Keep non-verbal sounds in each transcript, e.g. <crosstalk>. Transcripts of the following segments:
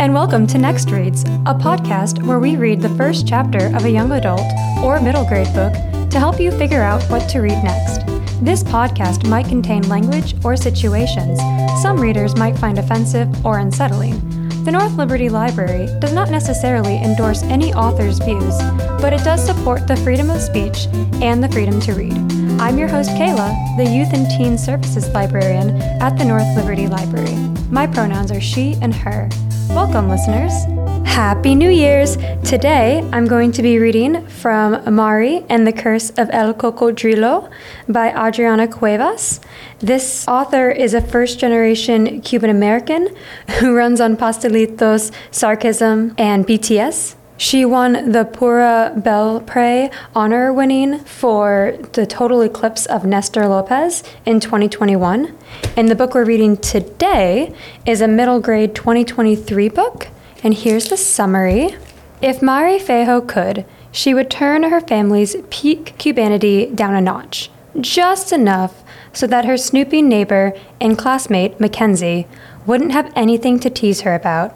and welcome to Next Reads, a podcast where we read the first chapter of a young adult or middle grade book to help you figure out what to read next. This podcast might contain language or situations some readers might find offensive or unsettling. The North Liberty Library does not necessarily endorse any author's views, but it does support the freedom of speech and the freedom to read. I'm your host, Kayla, the Youth and Teen Services Librarian at the North Liberty Library. My pronouns are she and her. Welcome, listeners. Happy New Year's! Today I'm going to be reading from Mari and the Curse of El Cocodrilo by Adrianna Cuevas. This author is a first generation Cuban American who runs on pastelitos, sarcasm, and BTS. She won the Pura Belpré honor winning for the total eclipse of Nestor Lopez in 2021. And the book we're reading today is a middle grade 2023 book. And here's the summary. If Mari Fejo could, she would turn her family's peak cubanity down a notch, just enough so that her snooping neighbor and classmate, Mackenzie, wouldn't have anything to tease her about.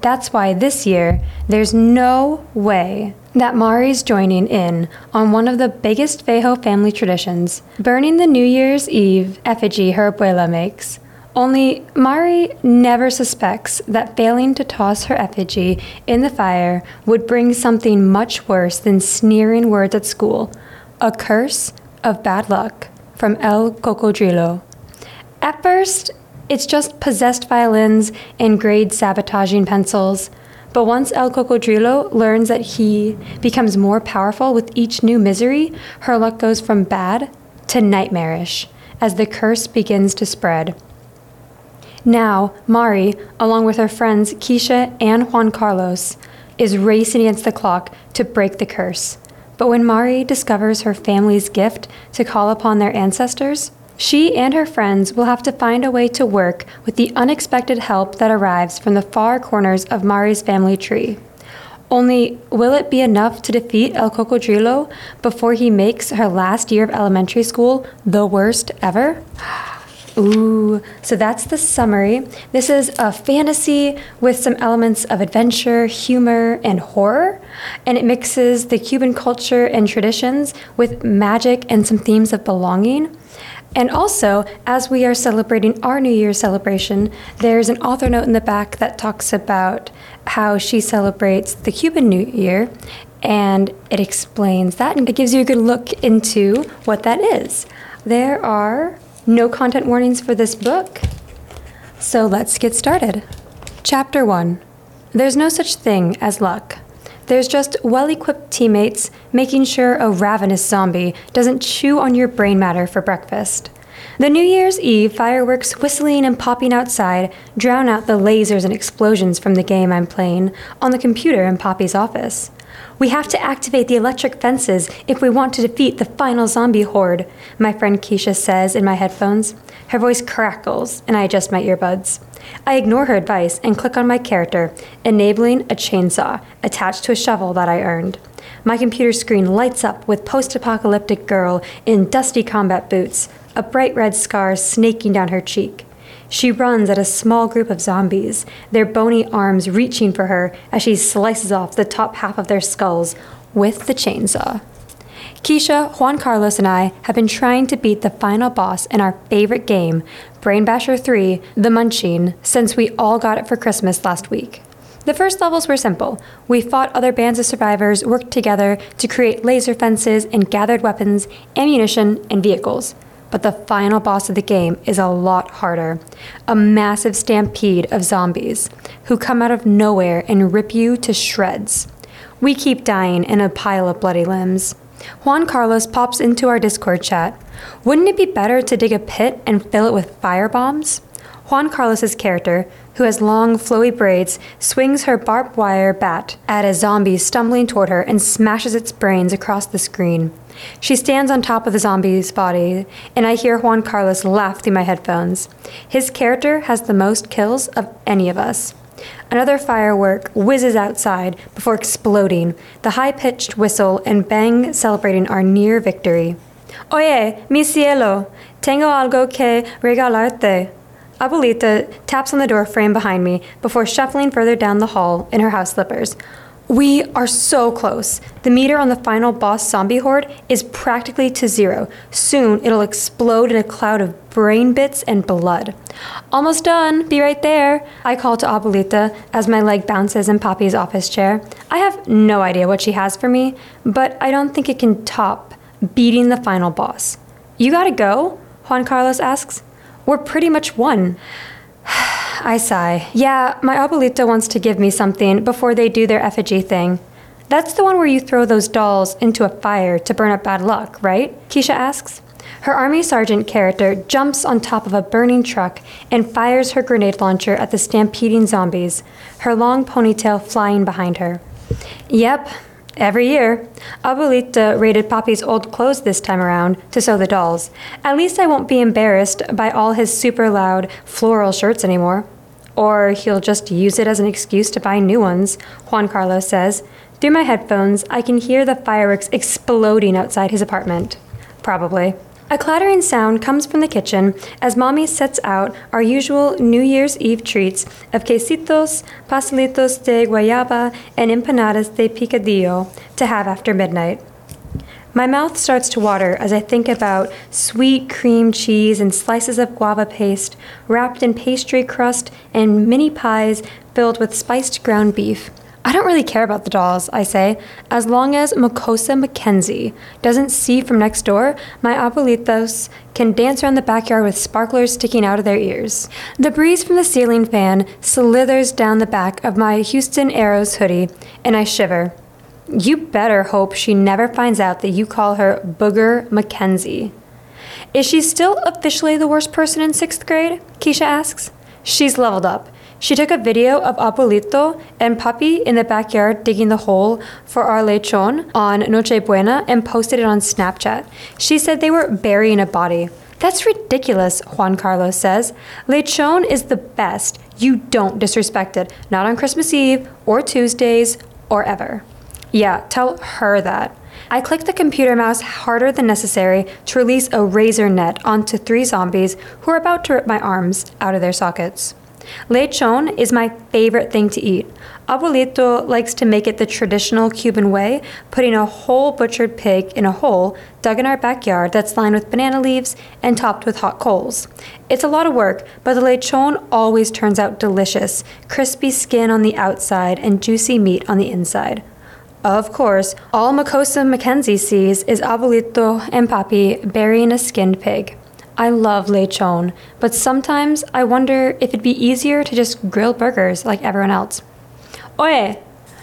That's why this year, there's no way that Mari's joining in on one of the biggest Fejo family traditions, burning the New Year's Eve effigy her abuela makes. Only Mari never suspects that failing to toss her effigy in the fire would bring something much worse than sneering words at school a curse of bad luck from El Cocodrilo. At first, it's just possessed violins and grade sabotaging pencils. But once El Cocodrilo learns that he becomes more powerful with each new misery, her luck goes from bad to nightmarish as the curse begins to spread. Now, Mari, along with her friends Keisha and Juan Carlos, is racing against the clock to break the curse. But when Mari discovers her family's gift to call upon their ancestors, she and her friends will have to find a way to work with the unexpected help that arrives from the far corners of Mari's family tree. Only, will it be enough to defeat El Cocodrilo before he makes her last year of elementary school the worst ever? Ooh, so that's the summary. This is a fantasy with some elements of adventure, humor, and horror, and it mixes the Cuban culture and traditions with magic and some themes of belonging. And also, as we are celebrating our New Year's celebration, there's an author note in the back that talks about how she celebrates the Cuban New Year, and it explains that and it gives you a good look into what that is. There are no content warnings for this book, so let's get started. Chapter 1 There's no such thing as luck. There's just well equipped teammates making sure a ravenous zombie doesn't chew on your brain matter for breakfast. The New Year's Eve fireworks whistling and popping outside drown out the lasers and explosions from the game I'm playing on the computer in Papi's office. We have to activate the electric fences if we want to defeat the final zombie horde, my friend Keisha says in my headphones. Her voice crackles, and I adjust my earbuds. I ignore her advice and click on my character, enabling a chainsaw attached to a shovel that I earned. My computer screen lights up with post apocalyptic girl in dusty combat boots, a bright red scar snaking down her cheek. She runs at a small group of zombies, their bony arms reaching for her as she slices off the top half of their skulls with the chainsaw. Keisha, Juan Carlos, and I have been trying to beat the final boss in our favorite game, Brain Basher 3 The Munching, since we all got it for Christmas last week. The first levels were simple. We fought other bands of survivors, worked together to create laser fences, and gathered weapons, ammunition, and vehicles. But the final boss of the game is a lot harder a massive stampede of zombies who come out of nowhere and rip you to shreds. We keep dying in a pile of bloody limbs. Juan Carlos pops into our Discord chat. Wouldn't it be better to dig a pit and fill it with fire bombs? Juan Carlos's character, who has long, flowy braids, swings her barbed wire bat at a zombie stumbling toward her and smashes its brains across the screen. She stands on top of the zombie's body, and I hear Juan Carlos laugh through my headphones. His character has the most kills of any of us. Another firework whizzes outside before exploding, the high pitched whistle and bang celebrating our near victory. Oye, mi cielo, tengo algo que regalarte. Abuelita taps on the door frame behind me before shuffling further down the hall in her house slippers. We are so close. The meter on the final boss zombie horde is practically to zero. Soon it'll explode in a cloud of brain bits and blood. Almost done. Be right there. I call to Abuelita as my leg bounces in Papi's office chair. I have no idea what she has for me, but I don't think it can top beating the final boss. You gotta go? Juan Carlos asks. We're pretty much one. <sighs> I sigh. Yeah, my abuelita wants to give me something before they do their effigy thing. That's the one where you throw those dolls into a fire to burn up bad luck, right? Keisha asks. Her army sergeant character jumps on top of a burning truck and fires her grenade launcher at the stampeding zombies, her long ponytail flying behind her. Yep, Every year. Abuelita raided Papi's old clothes this time around to sew the dolls. At least I won't be embarrassed by all his super loud floral shirts anymore. Or he'll just use it as an excuse to buy new ones, Juan Carlos says. Through my headphones, I can hear the fireworks exploding outside his apartment. Probably. A clattering sound comes from the kitchen as Mommy sets out our usual New Year's Eve treats of quesitos, pastelitos de guayaba, and empanadas de picadillo to have after midnight. My mouth starts to water as I think about sweet cream cheese and slices of guava paste wrapped in pastry crust and mini pies filled with spiced ground beef. I don't really care about the dolls, I say, as long as Mocosa Mackenzie doesn't see from next door, my abuelitos can dance around the backyard with sparklers sticking out of their ears. The breeze from the ceiling fan slithers down the back of my Houston Aeros hoodie, and I shiver. You better hope she never finds out that you call her Booger Mackenzie. Is she still officially the worst person in sixth grade? Keisha asks. She's leveled up. She took a video of Abuelito and Papi in the backyard digging the hole for our lechon on Noche Buena and posted it on Snapchat. She said they were burying a body. That's ridiculous, Juan Carlos says. Lechon is the best. You don't disrespect it, not on Christmas Eve or Tuesdays or ever. Yeah, tell her that. I click the computer mouse harder than necessary to release a razor net onto three zombies who are about to rip my arms out of their sockets. Lechon is my favorite thing to eat. Abuelito likes to make it the traditional Cuban way, putting a whole butchered pig in a hole dug in our backyard that's lined with banana leaves and topped with hot coals. It's a lot of work, but the lechon always turns out delicious crispy skin on the outside and juicy meat on the inside. Of course, all Mocosa Mackenzie sees is Abuelito and Papi burying a skinned pig. I love lechon, but sometimes I wonder if it'd be easier to just grill burgers like everyone else. Oye,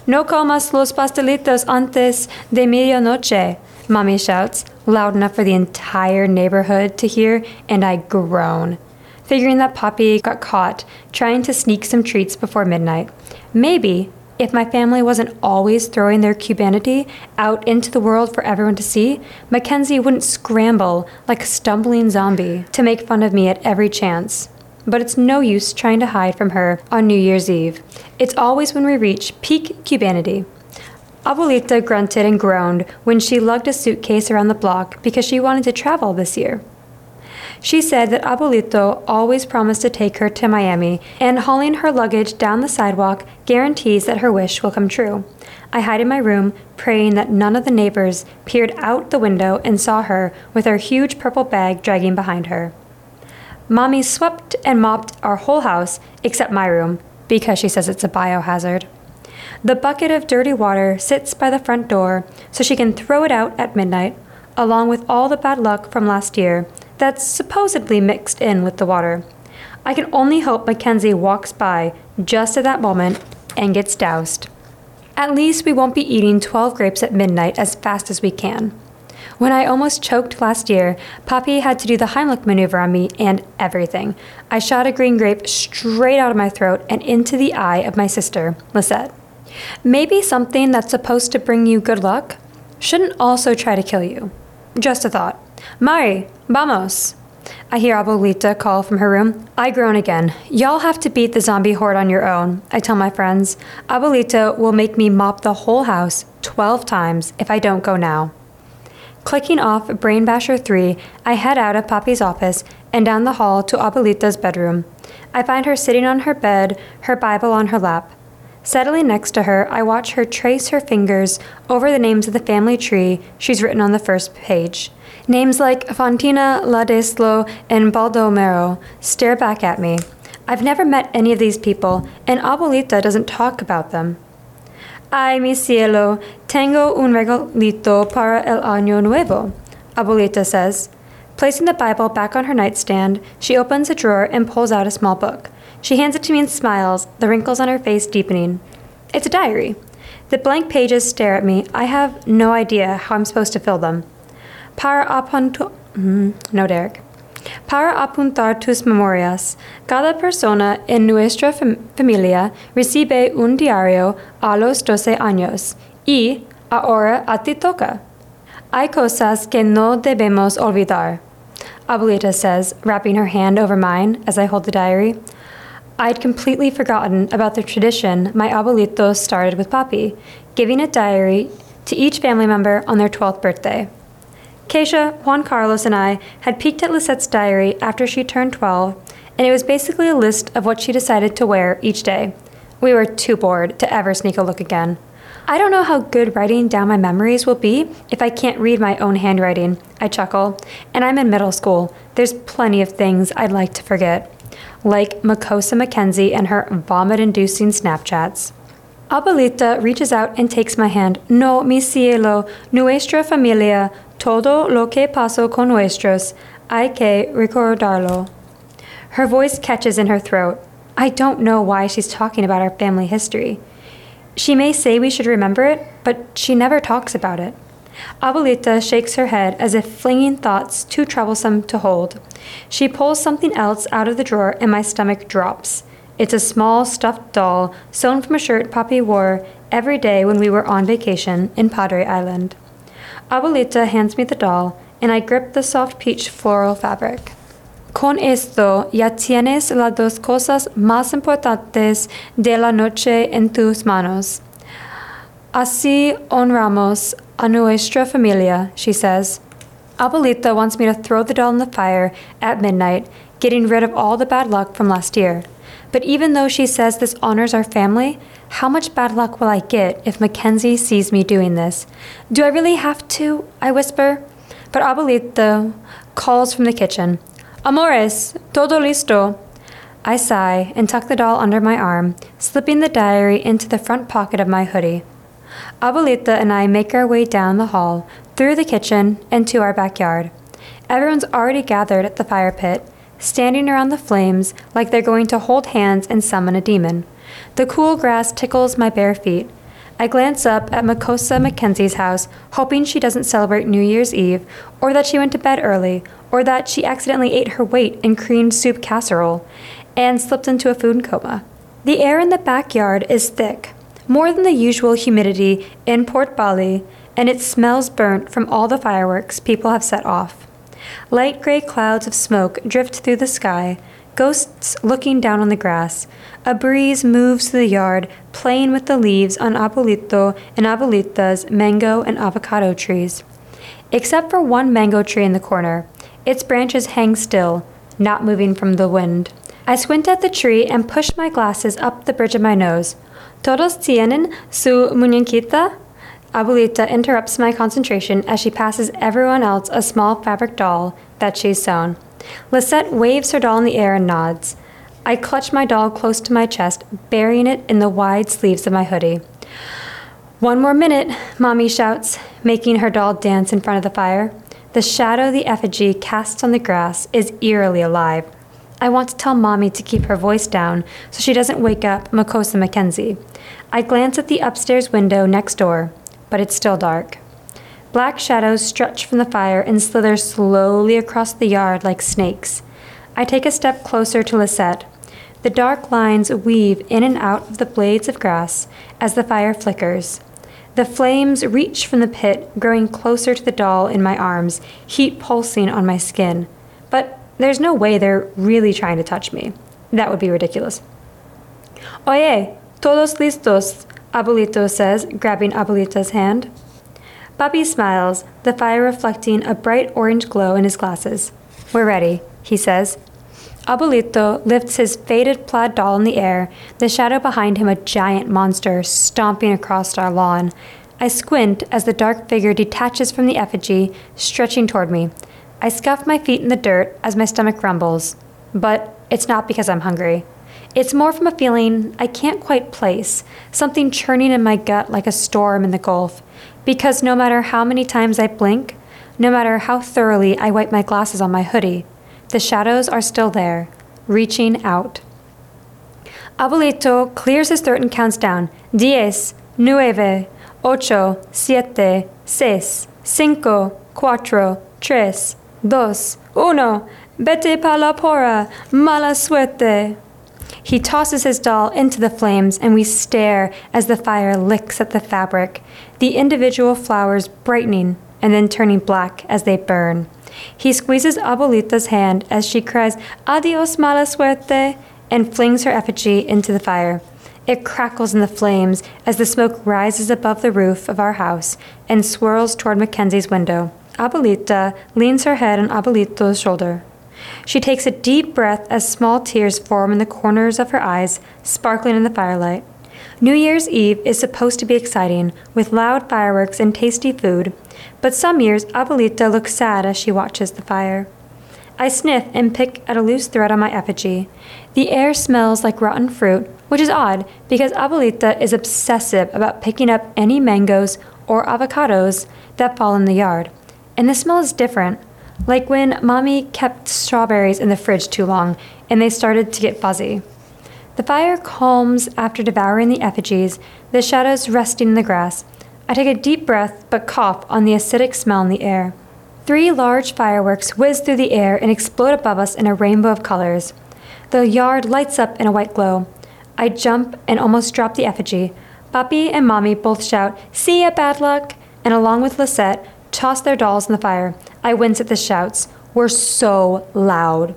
no comas los pastelitos antes de medianoche, Mommy shouts, loud enough for the entire neighborhood to hear, and I groan, figuring that Papi got caught trying to sneak some treats before midnight. Maybe if my family wasn't always throwing their cubanity out into the world for everyone to see, Mackenzie wouldn't scramble like a stumbling zombie to make fun of me at every chance. But it's no use trying to hide from her on New Year's Eve. It's always when we reach peak cubanity. Abuelita grunted and groaned when she lugged a suitcase around the block because she wanted to travel this year. She said that Abuelito always promised to take her to Miami, and hauling her luggage down the sidewalk guarantees that her wish will come true. I hide in my room, praying that none of the neighbors peered out the window and saw her with her huge purple bag dragging behind her. Mommy swept and mopped our whole house except my room because she says it's a biohazard. The bucket of dirty water sits by the front door so she can throw it out at midnight, along with all the bad luck from last year that's supposedly mixed in with the water. I can only hope Mackenzie walks by just at that moment and gets doused. At least we won't be eating 12 grapes at midnight as fast as we can. When I almost choked last year, Papi had to do the Heimlich maneuver on me and everything. I shot a green grape straight out of my throat and into the eye of my sister, Lisette. Maybe something that's supposed to bring you good luck shouldn't also try to kill you. Just a thought. Mari, vamos. I hear Abuelita call from her room. I groan again. Y'all have to beat the zombie horde on your own, I tell my friends. Abuelita will make me mop the whole house 12 times if I don't go now. Clicking off Brain Basher 3, I head out of Papi's office and down the hall to Abuelita's bedroom. I find her sitting on her bed, her Bible on her lap. Settling next to her, I watch her trace her fingers over the names of the family tree she's written on the first page. Names like Fantina, Ladeslo, and Baldomero stare back at me. I've never met any of these people, and Abuelita doesn't talk about them. Ay, mi cielo, tengo un regalito para el año nuevo, Abuelita says. Placing the Bible back on her nightstand, she opens a drawer and pulls out a small book. She hands it to me and smiles, the wrinkles on her face deepening. It's a diary. The blank pages stare at me. I have no idea how I'm supposed to fill them. Para apuntar. Mm, no, Derek. Para apuntar tus memorias, cada persona en nuestra fam familia recibe un diario a los 12 años y ahora a ti toca. Hay cosas que no debemos olvidar. Abuelita says, wrapping her hand over mine as I hold the diary. I'd completely forgotten about the tradition my abuelito started with Papi, giving a diary to each family member on their 12th birthday. Keisha, Juan Carlos, and I had peeked at Lisette's diary after she turned 12, and it was basically a list of what she decided to wear each day. We were too bored to ever sneak a look again. I don't know how good writing down my memories will be if I can't read my own handwriting, I chuckle. And I'm in middle school. There's plenty of things I'd like to forget, like Mocosa Mackenzie and her vomit inducing Snapchats. Abuelita reaches out and takes my hand. No, mi cielo, nuestra familia, todo lo que pasó con nuestros, hay que recordarlo. Her voice catches in her throat. I don't know why she's talking about our family history. She may say we should remember it, but she never talks about it. Abuelita shakes her head as if flinging thoughts too troublesome to hold. She pulls something else out of the drawer and my stomach drops. It's a small stuffed doll sewn from a shirt Papi wore every day when we were on vacation in Padre Island. Abuelita hands me the doll, and I grip the soft peach floral fabric. Con esto ya tienes las dos cosas más importantes de la noche en tus manos. Así honramos a nuestra familia, she says. Abuelita wants me to throw the doll in the fire at midnight, getting rid of all the bad luck from last year. But even though she says this honors our family, how much bad luck will I get if Mackenzie sees me doing this? Do I really have to? I whisper. But Abuelita calls from the kitchen. Amores, todo listo. I sigh and tuck the doll under my arm, slipping the diary into the front pocket of my hoodie. Abuelita and I make our way down the hall, through the kitchen, and to our backyard. Everyone's already gathered at the fire pit, standing around the flames like they're going to hold hands and summon a demon. The cool grass tickles my bare feet. I glance up at Mocosa Mackenzie's house, hoping she doesn't celebrate New Year's Eve, or that she went to bed early, or that she accidentally ate her weight in creamed soup casserole and slipped into a food coma. The air in the backyard is thick, more than the usual humidity in Port Bali, and it smells burnt from all the fireworks people have set off. Light gray clouds of smoke drift through the sky, ghosts looking down on the grass. A breeze moves through the yard, playing with the leaves on Abuelito and Abuelita's mango and avocado trees. Except for one mango tree in the corner, its branches hang still, not moving from the wind. I squint at the tree and push my glasses up the bridge of my nose. ¿Todos tienen su muñequita? Abuelita interrupts my concentration as she passes everyone else a small fabric doll that she's sewn. Lisette waves her doll in the air and nods. I clutch my doll close to my chest, burying it in the wide sleeves of my hoodie. One more minute, Mommy shouts, making her doll dance in front of the fire. The shadow the effigy casts on the grass is eerily alive. I want to tell Mommy to keep her voice down so she doesn't wake up Mocosa Mackenzie. I glance at the upstairs window next door, but it's still dark. Black shadows stretch from the fire and slither slowly across the yard like snakes. I take a step closer to Lisette. The dark lines weave in and out of the blades of grass as the fire flickers. The flames reach from the pit, growing closer to the doll in my arms, heat pulsing on my skin. But there's no way they're really trying to touch me. That would be ridiculous. Oye, todos listos, Abuelito says, grabbing Abuelita's hand. Papi smiles, the fire reflecting a bright orange glow in his glasses. We're ready, he says. Abuelito lifts his faded plaid doll in the air, the shadow behind him a giant monster stomping across our lawn. I squint as the dark figure detaches from the effigy, stretching toward me. I scuff my feet in the dirt as my stomach rumbles. But it's not because I'm hungry. It's more from a feeling I can't quite place, something churning in my gut like a storm in the Gulf. Because no matter how many times I blink, no matter how thoroughly I wipe my glasses on my hoodie, the shadows are still there, reaching out. Abuelito clears his throat and counts down. Diez, nueve, ocho, siete, seis, cinco, cuatro, tres, dos, uno. Vete pa la porra, mala suerte. He tosses his doll into the flames, and we stare as the fire licks at the fabric, the individual flowers brightening and then turning black as they burn. He squeezes Abuelita's hand as she cries, Adios, mala suerte, and flings her effigy into the fire. It crackles in the flames as the smoke rises above the roof of our house and swirls toward Mackenzie's window. Abuelita leans her head on Abuelito's shoulder. She takes a deep breath as small tears form in the corners of her eyes, sparkling in the firelight. New Year's Eve is supposed to be exciting, with loud fireworks and tasty food, but some years Abuelita looks sad as she watches the fire. I sniff and pick at a loose thread on my effigy. The air smells like rotten fruit, which is odd because Abuelita is obsessive about picking up any mangoes or avocados that fall in the yard. And the smell is different, like when mommy kept strawberries in the fridge too long and they started to get fuzzy. The fire calms after devouring the effigies, the shadows resting in the grass. I take a deep breath but cough on the acidic smell in the air. Three large fireworks whiz through the air and explode above us in a rainbow of colors. The yard lights up in a white glow. I jump and almost drop the effigy. Papi and Mommy both shout, See ya, bad luck! And along with Lisette, toss their dolls in the fire. I wince at the shouts. We're so loud.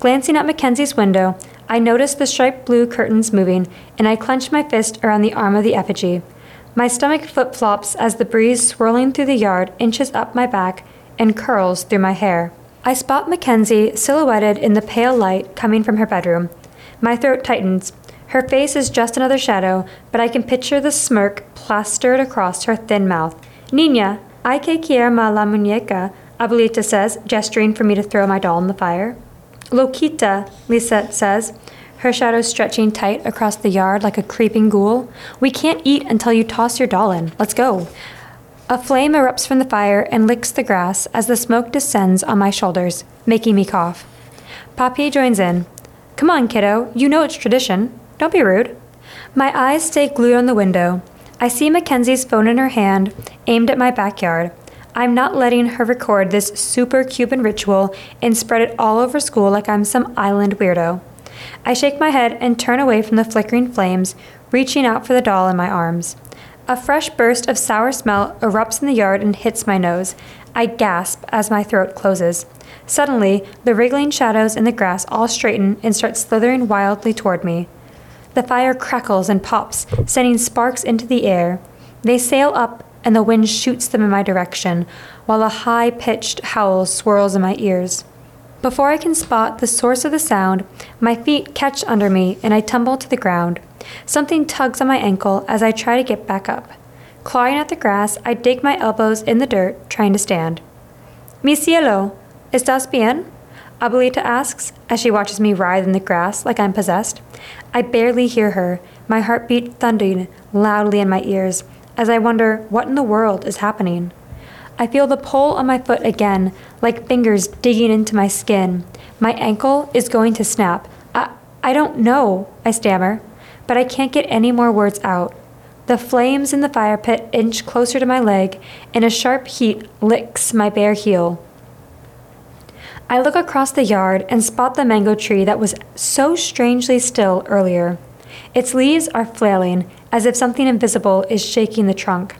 Glancing at Mackenzie's window, I notice the striped blue curtains moving, and I clench my fist around the arm of the effigy. My stomach flip flops as the breeze swirling through the yard inches up my back and curls through my hair. I spot Mackenzie silhouetted in the pale light coming from her bedroom. My throat tightens. Her face is just another shadow, but I can picture the smirk plastered across her thin mouth. Nina, hay que quiero la muñeca, Abuelita says, gesturing for me to throw my doll in the fire. Loquita, Lisette says, her shadow stretching tight across the yard like a creeping ghoul. We can't eat until you toss your doll in. Let's go. A flame erupts from the fire and licks the grass as the smoke descends on my shoulders, making me cough. Papi joins in. Come on, kiddo. You know it's tradition. Don't be rude. My eyes stay glued on the window. I see Mackenzie's phone in her hand, aimed at my backyard. I'm not letting her record this super Cuban ritual and spread it all over school like I'm some island weirdo. I shake my head and turn away from the flickering flames, reaching out for the doll in my arms. A fresh burst of sour smell erupts in the yard and hits my nose. I gasp as my throat closes. Suddenly, the wriggling shadows in the grass all straighten and start slithering wildly toward me. The fire crackles and pops, sending sparks into the air. They sail up and the wind shoots them in my direction, while a high pitched howl swirls in my ears. Before I can spot the source of the sound, my feet catch under me and I tumble to the ground. Something tugs on my ankle as I try to get back up. Clawing at the grass, I dig my elbows in the dirt, trying to stand. Mi cielo, estás bien? Abuelita asks as she watches me writhe in the grass like I'm possessed. I barely hear her, my heartbeat thundering loudly in my ears as I wonder what in the world is happening. I feel the pull on my foot again, like fingers digging into my skin. My ankle is going to snap. I, I don't know, I stammer, but I can't get any more words out. The flames in the fire pit inch closer to my leg, and a sharp heat licks my bare heel. I look across the yard and spot the mango tree that was so strangely still earlier. Its leaves are flailing, as if something invisible is shaking the trunk.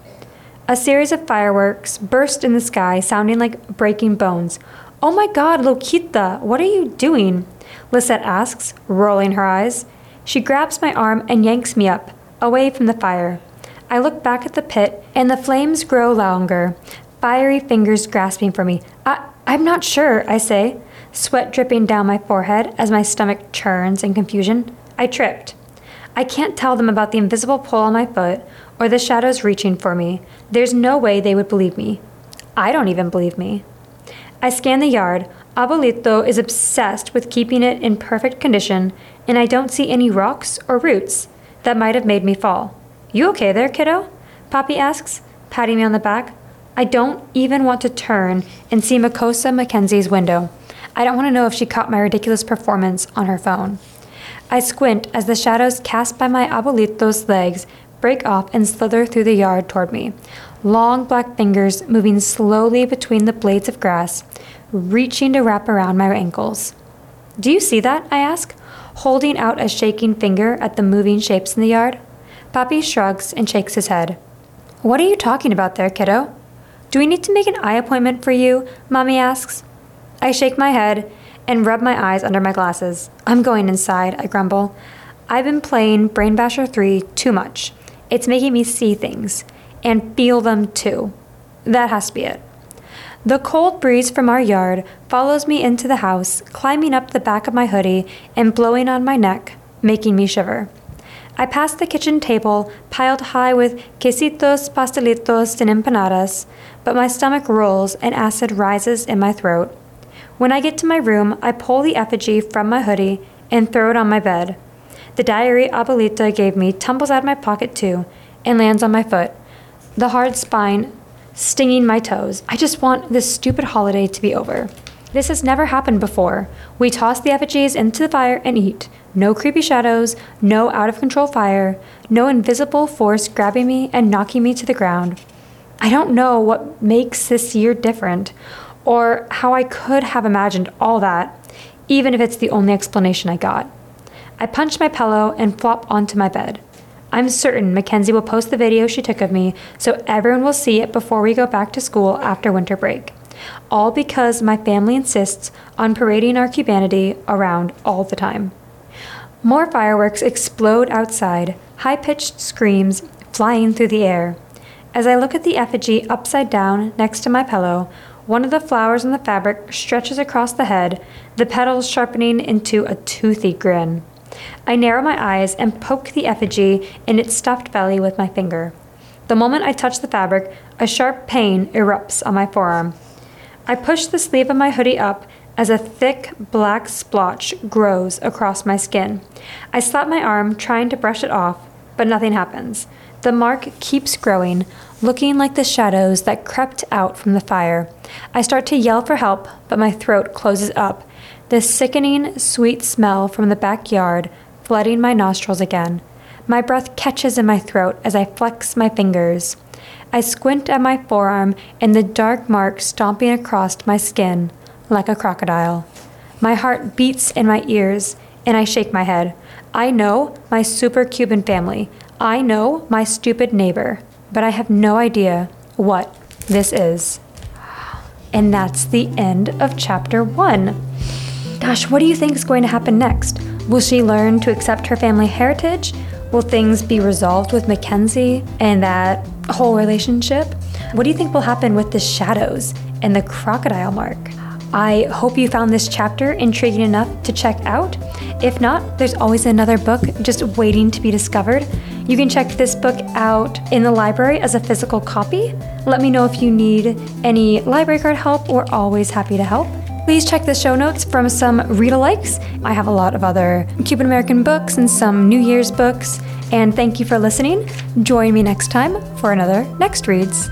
A series of fireworks burst in the sky, sounding like breaking bones. Oh my god, Loquita, what are you doing? Lisette asks, rolling her eyes. She grabs my arm and yanks me up, away from the fire. I look back at the pit, and the flames grow longer, fiery fingers grasping for me. I, I'm not sure, I say. sweat dripping down my forehead as my stomach churns in confusion, I tripped. I can't tell them about the invisible pole on my foot or the shadows reaching for me. There's no way they would believe me. I don't even believe me. I scan the yard. Abuelito is obsessed with keeping it in perfect condition, and I don't see any rocks or roots that might have made me fall. You okay there, kiddo? Papi asks, patting me on the back. I don't even want to turn and see Mocosa Mackenzie's window. I don't want to know if she caught my ridiculous performance on her phone. I squint as the shadows cast by my abuelito's legs break off and slither through the yard toward me. Long black fingers moving slowly between the blades of grass, reaching to wrap around my ankles. Do you see that? I ask, holding out a shaking finger at the moving shapes in the yard. Papi shrugs and shakes his head. What are you talking about there, kiddo? Do we need to make an eye appointment for you? Mommy asks. I shake my head and rub my eyes under my glasses. I'm going inside, I grumble. I've been playing Brain Basher 3 too much. It's making me see things and feel them too. That has to be it. The cold breeze from our yard follows me into the house, climbing up the back of my hoodie and blowing on my neck, making me shiver. I pass the kitchen table piled high with quesitos, pastelitos, and empanadas, but my stomach rolls and acid rises in my throat. When I get to my room, I pull the effigy from my hoodie and throw it on my bed. The diary Abuelita gave me tumbles out of my pocket too and lands on my foot, the hard spine stinging my toes. I just want this stupid holiday to be over. This has never happened before. We toss the effigies into the fire and eat. No creepy shadows, no out of control fire, no invisible force grabbing me and knocking me to the ground. I don't know what makes this year different, or how I could have imagined all that, even if it's the only explanation I got. I punch my pillow and flop onto my bed. I'm certain Mackenzie will post the video she took of me so everyone will see it before we go back to school after winter break all because my family insists on parading our cubanity around all the time. More fireworks explode outside, high pitched screams flying through the air. As I look at the effigy upside down next to my pillow, one of the flowers in the fabric stretches across the head, the petals sharpening into a toothy grin. I narrow my eyes and poke the effigy in its stuffed belly with my finger. The moment I touch the fabric, a sharp pain erupts on my forearm. I push the sleeve of my hoodie up as a thick black splotch grows across my skin. I slap my arm, trying to brush it off, but nothing happens. The mark keeps growing, looking like the shadows that crept out from the fire. I start to yell for help, but my throat closes up, the sickening, sweet smell from the backyard flooding my nostrils again. My breath catches in my throat as I flex my fingers. I squint at my forearm and the dark mark stomping across my skin like a crocodile. My heart beats in my ears and I shake my head. I know my super Cuban family. I know my stupid neighbor, but I have no idea what this is. And that's the end of chapter one. Gosh, what do you think is going to happen next? Will she learn to accept her family heritage? Will things be resolved with Mackenzie and that whole relationship? What do you think will happen with the shadows and the crocodile mark? I hope you found this chapter intriguing enough to check out. If not, there's always another book just waiting to be discovered. You can check this book out in the library as a physical copy. Let me know if you need any library card help. We're always happy to help. Please check the show notes from some read alikes. I have a lot of other Cuban American books and some New Year's books. And thank you for listening. Join me next time for another Next Reads.